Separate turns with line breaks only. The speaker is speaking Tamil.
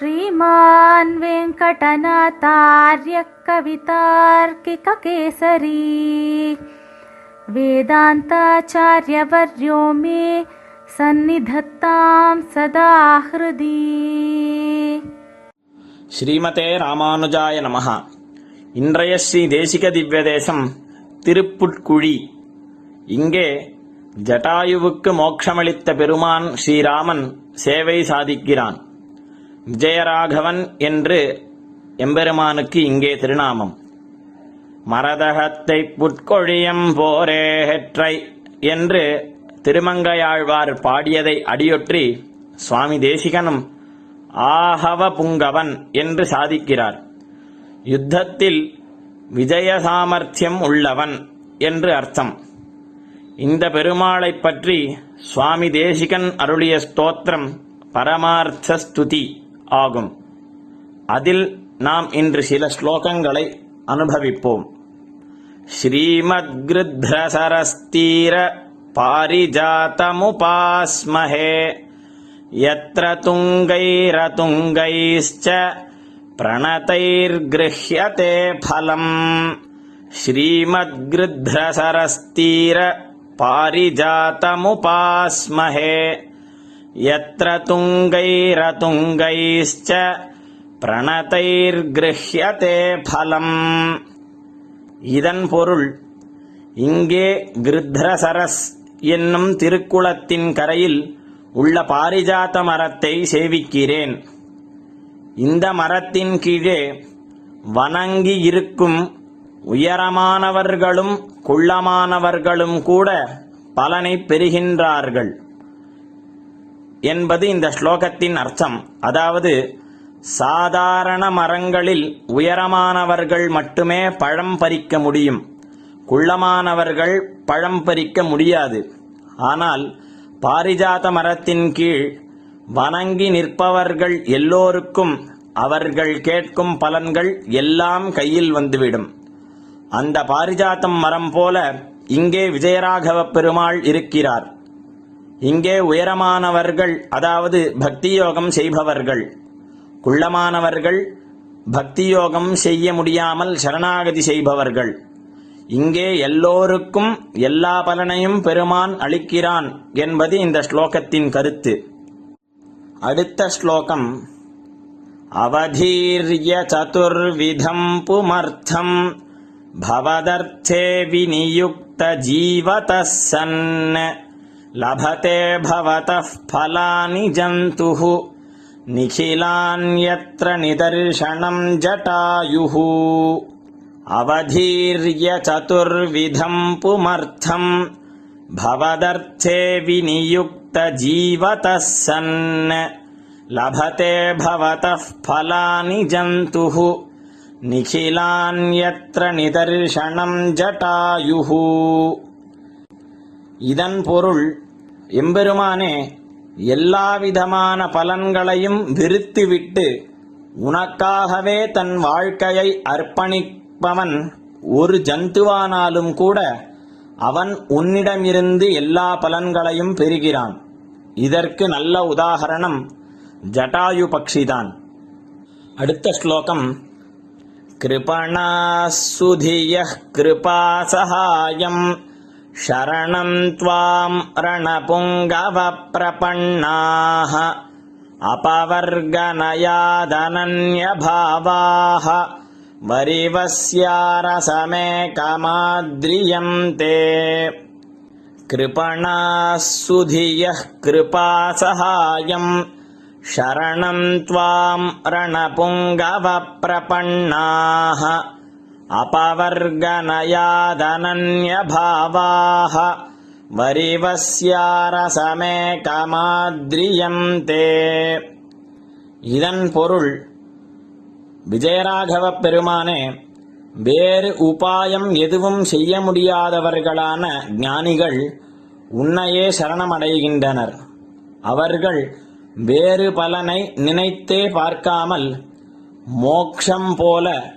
श्रीमान् वेङ्कटनाथार्यः कवितार्किककेसरी वेदान्ताचार्यवर्यो मे सन्निधत्तां सदा हृदि
ஸ்ரீமதே ராமானுஜாய நமஹ இன்றைய ஸ்ரீ தேசிக திவ்யதேசம் திருப்புட்குழி இங்கே ஜட்டாயுவுக்கு மோட்சமளித்த பெருமான் ஸ்ரீராமன் சேவை சாதிக்கிறான் விஜயராகவன் என்று எம்பெருமானுக்கு இங்கே திருநாமம். மரதகத்தை புட்கொழியம் போரேற்றை என்று திருமங்கையாழ்வார் பாடியதை அடியொற்றி சுவாமி தேசிகனும் ஆஹவ புங்கவன் என்று சாதிக்கிறார். யுத்தத்தில் விஜய சாமர்த்தியம் உள்ளவன் என்று அர்த்தம். இந்த பெருமாளைப் பற்றி சுவாமி தேசிகன் அருளிய ஸ்தோத்திரம் பரமார்த்த ஸ்துதி. ஆகும் அதில் நாம் இன்று சில ஸ்லோகங்களை அனுபவிப்போம் ஸ்ரீமத்கிருத்ரசரஸ்தீர பாரிஜாதமுபாஸ்மஹே यत्र तुङ्गैरतुङ्गैश्च प्रणतैर्गृह्यते फलम् श्रीमद्गृध्रसरस्तीर पारिजातमुपास्महे यत्र तुङ्गैरतुङ्गैश्च பிரணதைர்கிருஹ்யதே ஃபலம் இதன் பொருள் இங்கே கிருத்ரசரஸ் என்னும் திருக்குளத்தின் கரையில் உள்ள பாரிஜாத மரத்தை சேவிக்கிறேன் இந்த மரத்தின் கீழே வணங்கி இருக்கும் உயரமானவர்களும் குள்ளமானவர்களும் கூட பலனை பெறுகின்றார்கள் என்பது இந்த ஸ்லோகத்தின் அர்த்தம். அதாவது சாதாரண மரங்களில் உயரமானவர்கள் மட்டுமே பழம் பறிக்க முடியும். குள்ளமானவர்கள் பழம் பறிக்க முடியாது. ஆனால் பாரிஜாத மரத்தின் கீழ் வணங்கி நிற்பவர்கள் எல்லோருக்கும் அவர்கள் கேட்கும் பலன்கள் எல்லாம் கையில் வந்துவிடும். அந்த பாரிஜாத்தம் மரம் போல இங்கே விஜயராகவ பெருமாள் இருக்கிறார். இங்கே உயரமானவர்கள் அதாவது பக்தி யோகம் செய்பவர்கள். குள்ளமானவர்கள் பக்தி யோகம் செய்ய முடியாமல் சரணாகதி செய்பவர்கள். இங்கே எல்லோருக்கும் எல்லா பலனையும் பெருமான் அளிக்கிறான் என்பது இந்த ஸ்லோகத்தின் கருத்து. அடுத்த ஸ்லோகம் அவதீர்ய சதுர்விதம் புமர்த்தம் பவதர்த்தே விநியுக்த ஜீவத लभते भवतः फलानि जन्तुः। निखिलान्यत्र निदर्शनम् जटायुः। अवधीर्य चतुर्विधम् पुमर्थम् भवदर्थे विनियुक्तजीवतः सन्। लभते भवतः फलानि जन्तुः। निखिलान्यत्र निदर्शनम् जटायुः। இதன் பொருள் எம்பெருமானே எல்லாவிதமான பலன்களையும் விரித்துவிட்டு உனக்காகவே தன் வாழ்க்கையை அர்ப்பணிப்பவன் ஒரு ஜந்துவானாலும் கூட அவன் உன்னிடமிருந்து எல்லா பலன்களையும் பெறுகிறான். இதற்கு நல்ல உதாகரணம் ஜட்டாயு பக்ஷிதான். அடுத்த ஸ்லோகம் கிருபணா சுதிய கிருபா சகாயம் शरणम् त्वाम् रणपुङ्गवप्रपन्नाः अपवर्गनयादनन्यभावाः वरिवस्यारसमेकमाद्रियम् ते। कृपणासुधियः कृपासहायम् शरणम् त्वाम् रणपुङ्गवप्रपन्नाः अपवर्गनयादनन्यभावाः வரிவஸ்யாரசமேகமாத்ரியம் தே இதன் பொருள் விஜயராகவ பெருமானே வேறு உபாயம் எதுவும் செய்ய முடியாதவர்களான ஞானிகள் உன்னையே சரணமடைகின்றனர் அவர்கள் வேறு பலனை நினைத்தே பார்க்காமல் மோக்ஷம் போல